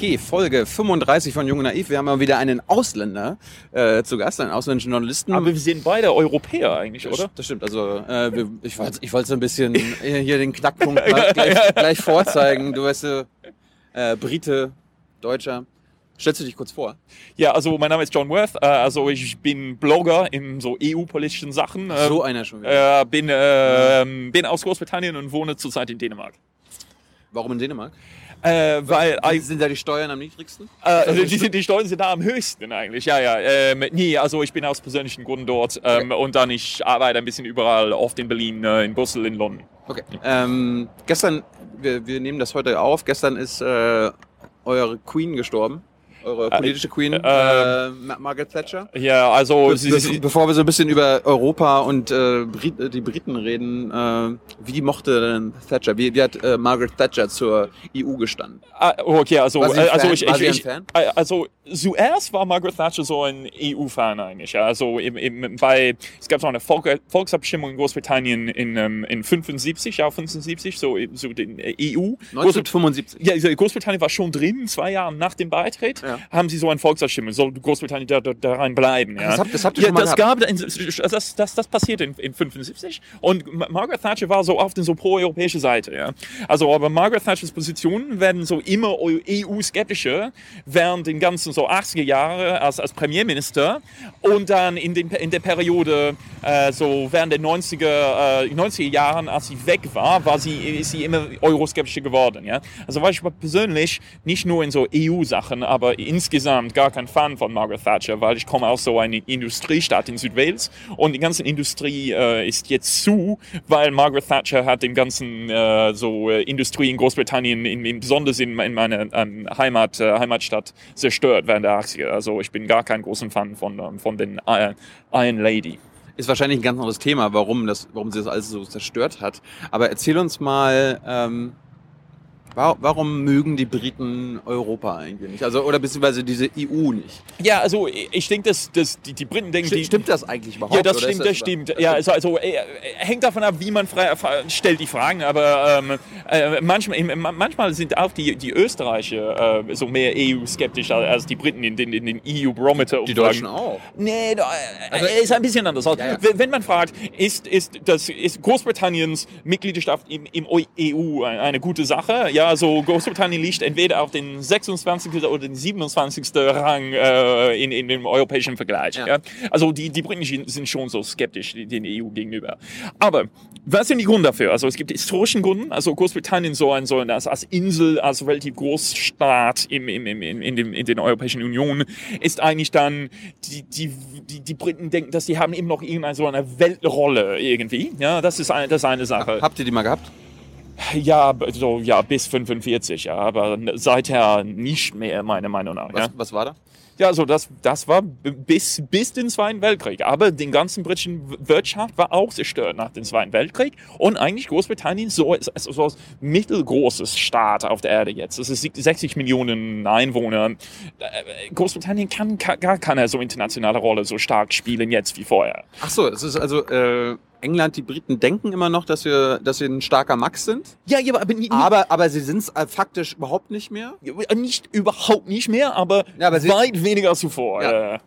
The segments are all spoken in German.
Okay, Folge 35 von Jung und Naiv. Wir haben mal wieder einen Ausländer äh, zu Gast, einen ausländischen Journalisten. Aber wir sind beide Europäer eigentlich, das, oder? Das stimmt. Also äh, wir, ich wollte ich wollte so ein bisschen hier den Knackpunkt mal gleich, gleich vorzeigen. Du weißt, äh, Brite, Deutscher. Stellst du dich kurz vor? Ja, also mein Name ist John Worth. Äh, also ich bin Blogger in so EU-politischen Sachen. Ähm, So einer schon wieder. Äh, bin, äh, bin aus Großbritannien und wohne zurzeit in Dänemark. Warum in Dänemark? Äh, weil Wie sind da die Steuern am niedrigsten? Äh, die, die, die Steuern sind da am höchsten eigentlich, ja, ja. Ähm, nee, also ich bin aus persönlichen Gründen dort ähm, und dann ich arbeite ein bisschen überall, oft in Berlin, äh, in Brüssel, in London. Okay. Ähm, gestern, wir, wir nehmen das heute auf, gestern ist äh, eure Queen gestorben. Eure politische Queen, äh, äh, Ma- Margaret Thatcher. Ja, also Be sie, sie, bevor wir so ein bisschen über Europa und äh, Brit äh, die Briten reden, äh, wie mochte denn Thatcher? Wie, wie hat äh, Margaret Thatcher zur EU gestanden? Ah, okay, also, War sie äh, also Fan? ich, War ich, ich Fan? äh, also zuerst war Margaret Thatcher so ein EU-Fan eigentlich. Also im, im, bei, es gab so eine Volk, Volksabstimmung in Großbritannien in, ähm, in 75, ja 75, so, so den äh, EU. Großbrit- 1975. ja, Großbritannien war schon drin, zwei Jahre nach dem Beitritt, Ja. Haben sie so eine Volksabstimmung, soll Großbritannien da, da, da rein bleiben. Ja. Das habt- das habt ihr ja, schon mal das gab, in, das, das, das passierte in, in 75 und Ma- Margaret Thatcher war so auf den so pro-europäische Seite. Ja. Also aber Margaret Thatchers Positionen werden so immer EU-skeptischer während den ganzen so 80er Jahre als, als Premierminister und dann in, den, in der Periode äh, so während der 90er, äh, 90er Jahren, als sie weg war, war sie, ist sie immer euroskeptischer geworden. Ja? Also war ich persönlich nicht nur in so EU-Sachen, aber insgesamt gar kein Fan von Margaret Thatcher, weil ich komme aus so einer Industriestadt in Südwales und die ganze Industrie äh, ist jetzt zu, weil Margaret Thatcher hat den ganzen äh, so äh, Industrie in Großbritannien, in, in, besonders in, in meiner ähm, Heimat, äh, Heimatstadt zerstört während der 80er. Also ich bin gar kein großer Fan von, ähm, von den äh, Iron Lady. Ist wahrscheinlich ein ganz anderes Thema, warum, das, warum sie das alles so zerstört hat. Aber erzähl uns mal, ähm, warum mögen die Briten Europa eigentlich nicht? Also, oder beziehungsweise diese EU nicht? Ja, also ich denke, dass, dass die, die Briten denken, Sti- die, stimmt das eigentlich überhaupt? Ja, das stimmt, das stimmt. Ja, also, also äh, hängt davon ab, wie man fra stellt die Fragen. Aber ähm, äh, manchmal, manchmal sind auch die, die Österreicher äh, so mehr EU-skeptisch als, die Briten in den, in den EU-Barometer. Die Deutschen auch. Nee, da, äh, ist ein bisschen anders. Also, Ja, ja. Wenn, man fragt, ist, ist, das, ist Großbritanniens Mitgliedschaft im, im EU eine, eine gute Sache? Ja, also Großbritannien liegt entweder auf den 26. oder den 27. Rang äh, in, in dem europäischen Vergleich. Ja. Ja. Also die, die Briten sind schon so skeptisch den EU gegenüber. Aber was sind die Gründe dafür? Also es gibt historischen Gründe. Also Großbritannien so ein, so ein als, als Insel, als relativ Großstaat im, im, im, in, in, dem, in den Europäischen Union ist eigentlich dann, die, die, die, die Briten denken, dass sie haben eben noch irgendeine so eine Weltrolle irgendwie. Ja, das ist eine, das ist eine Sache. Habt ihr die mal gehabt? Ja, so, ja, bis 45, ja, aber seither nicht mehr, meiner Meinung nach. Was, Ja. was war da? Ja, also das, das war bis, bis den Zweiten Weltkrieg. Aber den ganzen britischen Wirtschaft war auch zerstört nach dem Zweiten Weltkrieg. Und eigentlich Großbritannien so ist so, so ein mittelgroßes Staat auf der Erde jetzt. Es ist 60 Millionen Einwohner. Äh, Großbritannien kann ka- gar keine so internationale Rolle so stark spielen jetzt wie vorher. Ach so, es ist also äh, England, die Briten denken immer noch, dass wir, dass wir ein starker Max sind. Ja, ja, aber nie, Aber, aber sie sind es äh, faktisch überhaupt nicht mehr. nicht überhaupt nicht mehr, aber, Ja, aber weit weniger als zuvor. Ja.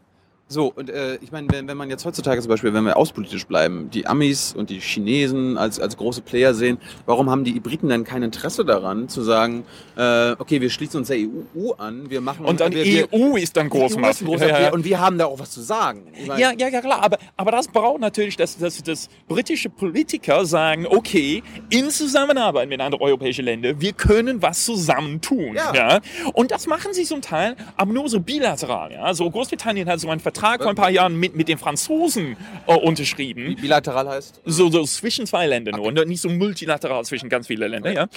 So, und äh, ich meine, wenn, wenn man jetzt heutzutage zum Beispiel, wenn wir auspolitisch bleiben, die Amis und die Chinesen als, als große Player sehen, warum haben die Briten dann kein Interesse daran, zu sagen, äh, okay, wir schließen uns der EU an, wir machen... Und dann wir, wir, EU ist dann EU ist Großmacht. ein großer Ja, ja. Und wir haben da auch was zu sagen. Ich meine, Ja, ja, ja, klar, aber, aber das braucht natürlich, dass, dass, dass britische Politiker sagen, okay, in Zusammenarbeit mit anderen europäischen Ländern, wir können was zusammen tun. Ja. Ja. Und das machen sie zum Teil, aber nur so bilateral. Ja. So Großbritannien hat so einen Vertrag vor ein paar Jahren mit, mit den Franzosen äh, unterschrieben. bilateral heißt? So, so zwischen zwei Ländern nur, und nicht so multilateral zwischen ganz vielen Ländern, ja.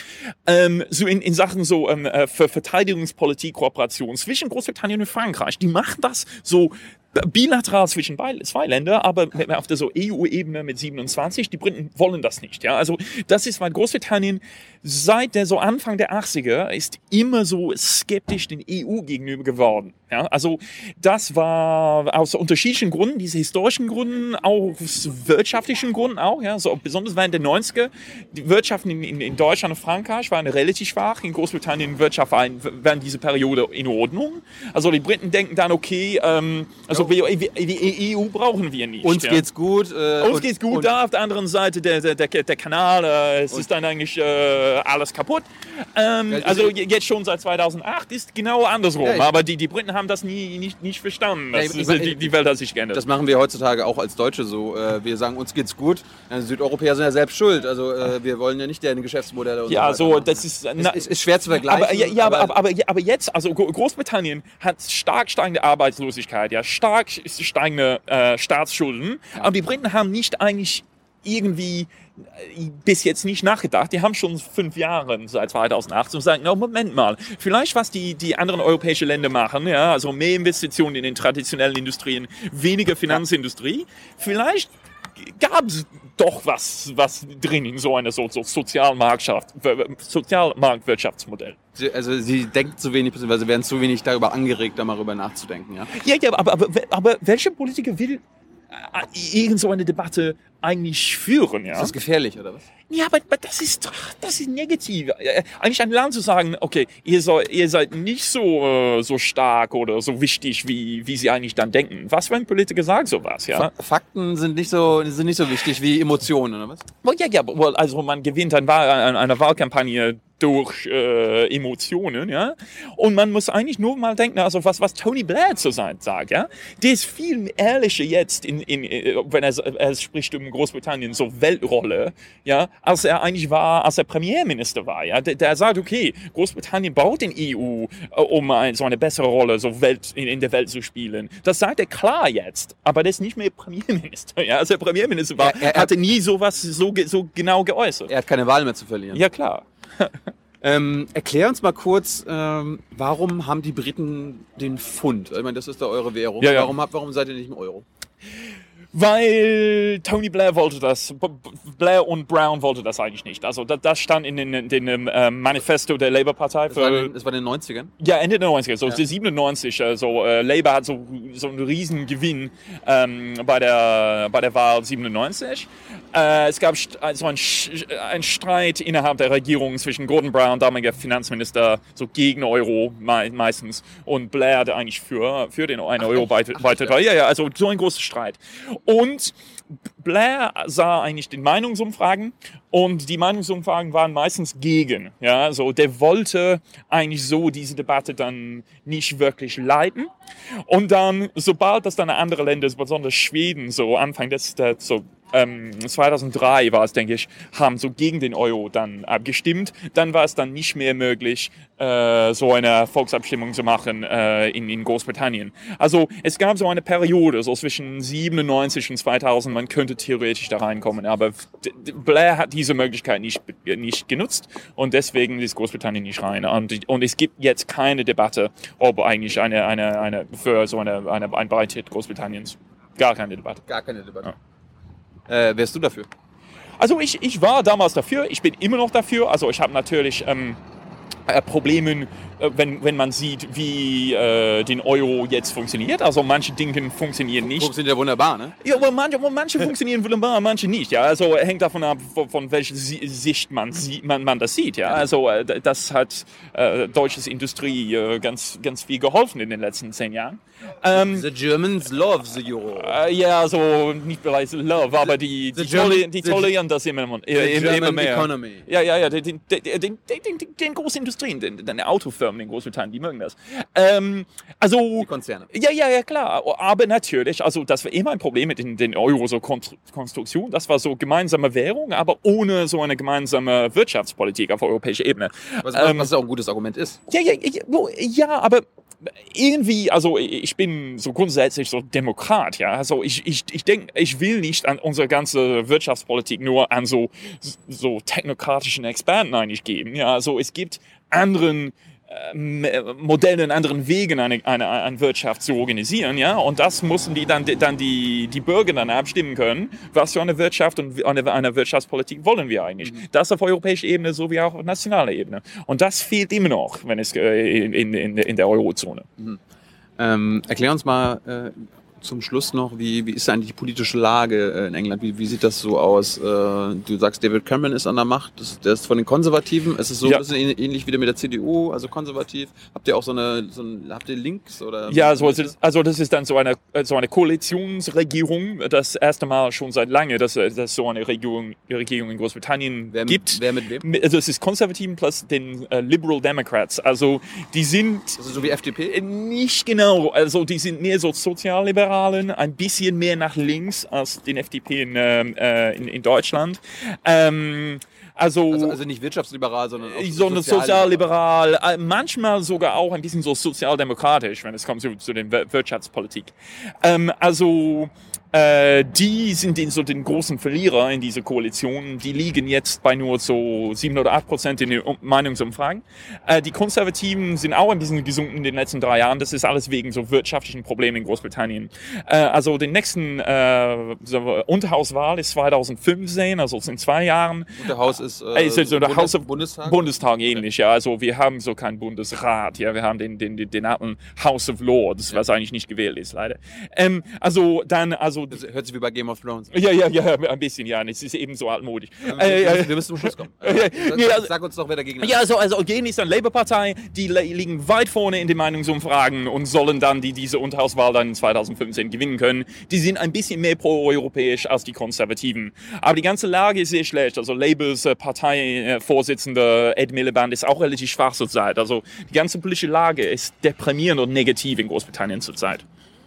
Ähm, so in, in Sachen so ähm, äh, für Verteidigungspolitik, Kooperation zwischen Großbritannien und Frankreich. Die machen das so bilateral zwischen zwei Ländern, aber auf der so EU-Ebene mit 27. Die Briten wollen das nicht, ja. Also das ist, weil Großbritannien seit der so Anfang der 80er ist immer so skeptisch den EU gegenüber geworden. Ja, also das war aus unterschiedlichen Gründen, diese historischen Gründen, auch aus wirtschaftlichen Gründen auch, ja, so besonders während der 90er, die Wirtschaften in, in, in Deutschland und Frankreich waren relativ schwach, in Großbritannien Wirtschaft war in, während dieser Periode in Ordnung. Also die Briten denken dann, okay, ähm, also wir, wir, die EU brauchen wir nicht. Uns ja. geht's gut. Äh, Uns geht's gut, da auf der anderen Seite der, der, der, der Kanal, äh, es ist dann eigentlich äh, alles kaputt. Ähm, also jetzt schon seit 2008 ist genau andersrum, ja, aber die, die Briten haben das nie, nicht, nicht verstanden. Das ja, ich, ist, die, die, Welt hat sich geändert. Das machen wir heutzutage auch als Deutsche so. Äh, wir sagen, uns geht's gut. Südeuropäer sind ja selbst schuld. Also äh, wir wollen ja nicht deren Geschäftsmodelle. Ja, so, so das ist, na, ist, ist, schwer zu vergleichen. Aber, ja, aber, aber, aber, aber, jetzt, also Großbritannien hat stark steigende Arbeitslosigkeit, ja, stark steigende äh, Staatsschulden. Ja. Aber die Briten haben nicht eigentlich irgendwie bis jetzt nicht nachgedacht. Die haben schon fünf Jahre seit 2008 und sagen, no, Moment mal, vielleicht was die, die anderen europäischen Länder machen, ja, also mehr Investitionen in den traditionellen Industrien, weniger Finanzindustrie, vielleicht gab es doch was, was drin in so einer so, so Sozialmarktwirtschaftsmodell. Also sie denkt zu wenig, beziehungsweise werden zu wenig darüber angeregt, darüber nachzudenken. Ja, ja, ja aber, aber, aber welche Politiker will äh, irgend so eine Debatte eigentlich führen. Ja? Ist das gefährlich oder was? Ja, aber, aber das ist das ist negativ. Eigentlich ein Land zu sagen, okay, ihr, soll, ihr seid nicht so, äh, so stark oder so wichtig, wie, wie sie eigentlich dann denken. Was, wenn Politiker sagen sowas? Ja? Fakten sind nicht so, sind nicht so wichtig wie Emotionen, oder was? Well, ja, ja, well, also man gewinnt eine, eine Wahlkampagne durch äh, Emotionen, ja. Und man muss eigentlich nur mal denken, also was, was Tony Blair zurzeit sagt, ja. Der ist viel ehrlicher jetzt, in, in, äh, wenn er, er spricht um Großbritannien, so Weltrolle, ja, als er eigentlich war, als er Premierminister war, ja. Der, der sagt, okay, Großbritannien baut den EU, äh, um ein, so eine bessere Rolle so Welt, in, in der Welt zu spielen. Das sagt er klar jetzt, aber der ist nicht mehr Premierminister, ja. Als er Premierminister war, er, er, hatte nie sowas so, so genau geäußert. Er hat keine Wahl mehr zu verlieren. Ja, klar. ähm, erklär uns mal kurz, ähm, warum haben die Briten den Pfund? Ich meine, das ist da eure Währung. Ja, ja. Warum, warum seid ihr nicht im Euro? Weil Tony Blair wollte das, Blair und Brown wollte das eigentlich nicht. Also das, das stand in den, in den äh, Manifesto der Labour-Partei. Das, war in, das war in den 90ern? Ja, Ende der 90er, so ja. 97. Also äh, Labour hat so, so einen riesen Gewinn ähm, bei, der, bei der Wahl 97. Äh, es gab äh, so einen, einen Streit innerhalb der Regierung zwischen Gordon Brown, damaliger Finanzminister, so gegen Euro meistens, und Blair, der eigentlich für, für den einen Euro beitritt war. Ja, ja, also so ein großer Streit. Und Blair sah eigentlich den Meinungsumfragen und die Meinungsumfragen waren meistens gegen. Ja, also der wollte eigentlich so diese Debatte dann nicht wirklich leiten. Und dann, sobald das dann andere Länder, besonders Schweden, so Anfang des, so ähm, 2003 war es, denke ich, haben so gegen den Euro dann abgestimmt. Dann war es dann nicht mehr möglich, äh, so eine Volksabstimmung zu machen äh, in, in Großbritannien. Also es gab so eine Periode, so zwischen 97 und 2000, man könnte theoretisch da reinkommen, aber Blair hat diese Möglichkeit nicht, nicht genutzt und deswegen ist Großbritannien nicht rein. Und, und es gibt jetzt keine Debatte, ob eigentlich eine, eine, eine für so eine, eine, ein Beitritt Großbritanniens. Gar keine Debatte. Gar keine Debatte. Ja. Äh, wärst du dafür? Also ich, ich war damals dafür, ich bin immer noch dafür. Also ich habe natürlich ähm, äh, Probleme äh, wenn, wenn man sieht, wie äh, den Euro jetzt funktioniert. Also manche Dinge funktionieren nicht. Funktioniert ja wunderbar, ne? Ja, aber manche, manche funktionieren wunderbar, manche nicht. Ja, also hängt davon ab, von, von welcher Sicht man, man, man das sieht. Ja, also äh, das hat äh, deutsches Industrie äh, ganz, ganz viel geholfen in den letzten zehn Jahren. Ähm, the Germans love the Euro. Äh, ja, also nicht vielleicht love, aber die, die, tole, tolerieren das immer, immer, immer mehr. Economy. Ja, ja, ja, den, den, den, den, den, den großen Industrien, den, den Autofirmen Firmen in Großbritannien, die mögen das. Ähm, also, die Konzerne. Ja, ja, ja, klar. Aber natürlich, also das war immer ein Problem mit den, den Euro-Konstruktion. Das war so gemeinsame Währung, aber ohne so eine gemeinsame Wirtschaftspolitik auf europäischer Ebene. Was, ähm, was auch ein gutes Argument ist. Ja, ja, ja, ja aber irgendwie, also ich bin so grundsätzlich so Demokrat, ja. Also ich, ich, ich denke, ich will nicht an unsere ganze Wirtschaftspolitik nur an so, so technokratischen Experten eigentlich geben. Ja, also es gibt anderen Modellen, anderen Wegen eine, eine, eine Wirtschaft zu organisieren, ja, und das mussten die dann, dann die, die Bürger dann abstimmen können, was für eine Wirtschaft und eine, eine Wirtschaftspolitik wollen wir eigentlich. Mhm. Das auf europäischer Ebene sowie auch auf nationaler Ebene. Und das fehlt immer noch, wenn es äh, in, in, in der Eurozone. Mhm. Ähm, erklär uns mal äh, zum Schluss noch, wie, wie ist eigentlich die politische Lage äh, in England? Wie, wie sieht das so aus? Äh, du sagst, David Cameron ist an der Macht, das, der ist von den Konservativen. Ist es so Ja. ein bisschen ähnlich wieder mit der CDU, also konservativ? Habt ihr auch so eine, so ein, habt ihr Links oder? Ja, also, das- also das ist dann so eine, so eine Koalitionsregierung, das erste Mal schon seit lange, dass es so eine Regierung, Regierung in Großbritannien wer, gibt. wer mit wem? Also es ist Konservativen plus den äh, Liberal Democrats. Also die sind Also so wie FDP? nicht genau, also die sind mehr so Sozialliberalen, ein bisschen mehr nach links als den FDP in, ähm, äh, in, in Deutschland. Ähm, also, Also, also nicht wirtschaftsliberal, sondern auch so eine sozialliberal, äh, manchmal sogar auch ein bisschen so sozialdemokratisch, wenn es kommt zu, zu der Wir- Wirtschaftspolitik. Ähm, also äh, die sind den, so den großen Verlierer in dieser Koalition. Die liegen jetzt bei nur so 7 oder 8 Prozent in den Um- Meinungsumfragen. Äh, die Konservativen sind auch ein bisschen gesunken in den letzten drei Jahren. Das ist alles wegen so wirtschaftlichen Problemen in Großbritannien. Äh, also den nächsten äh, so Unterhauswahl ist 2015, also in zwei Jahren. Unterhaus ist, äh, ist jetzt so der Bundes- House of Bundestag. Bundestag ähnlich, ja. Also wir haben so keinen Bundesrat, ja. Wir haben den, den, den, den alten House of Lords, was eigentlich nicht gewählt ist, leider. Ähm, also dann, also Das hört sich wie bei Game of Thrones. ja, ja, ja, ein bisschen, ja. Es ist eben so altmodisch. Wir, Äh, müssen- äh, wir müssen zum Schluss kommen. Ja, sag, nee, also- sag uns doch, wer dagegen ist. ja, also, also gehen ist eine Labour-Partei, die li- liegen weit vorne in den Meinungsumfragen und sollen dann die, diese Unterhauswahl dann 2015 gewinnen können. Die sind ein bisschen mehr pro-europäisch als die Konservativen. Aber die ganze Lage ist sehr schlecht. Also Labours äh, Parteivorsitzender Ed Miliband ist auch relativ schwach zurzeit. Also die ganze politische Lage ist deprimierend und negativ in Großbritannien zurzeit.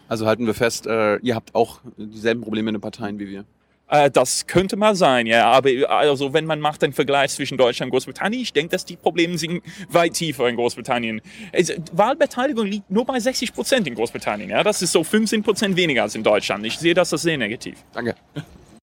Also halten wir fest, äh, ihr habt auch dieselben Probleme in den Parteien wie wir. Äh, das könnte mal sein, ja. Aber also wenn man macht einen Vergleich zwischen Deutschland und Großbritannien, ich denke, dass die Probleme sind weit tiefer in Großbritannien. Es, Wahlbeteiligung liegt nur bei 60 Prozent in Großbritannien. Ja, das ist so 15 Prozent weniger als in Deutschland. Ich sehe das als sehr negativ. Danke.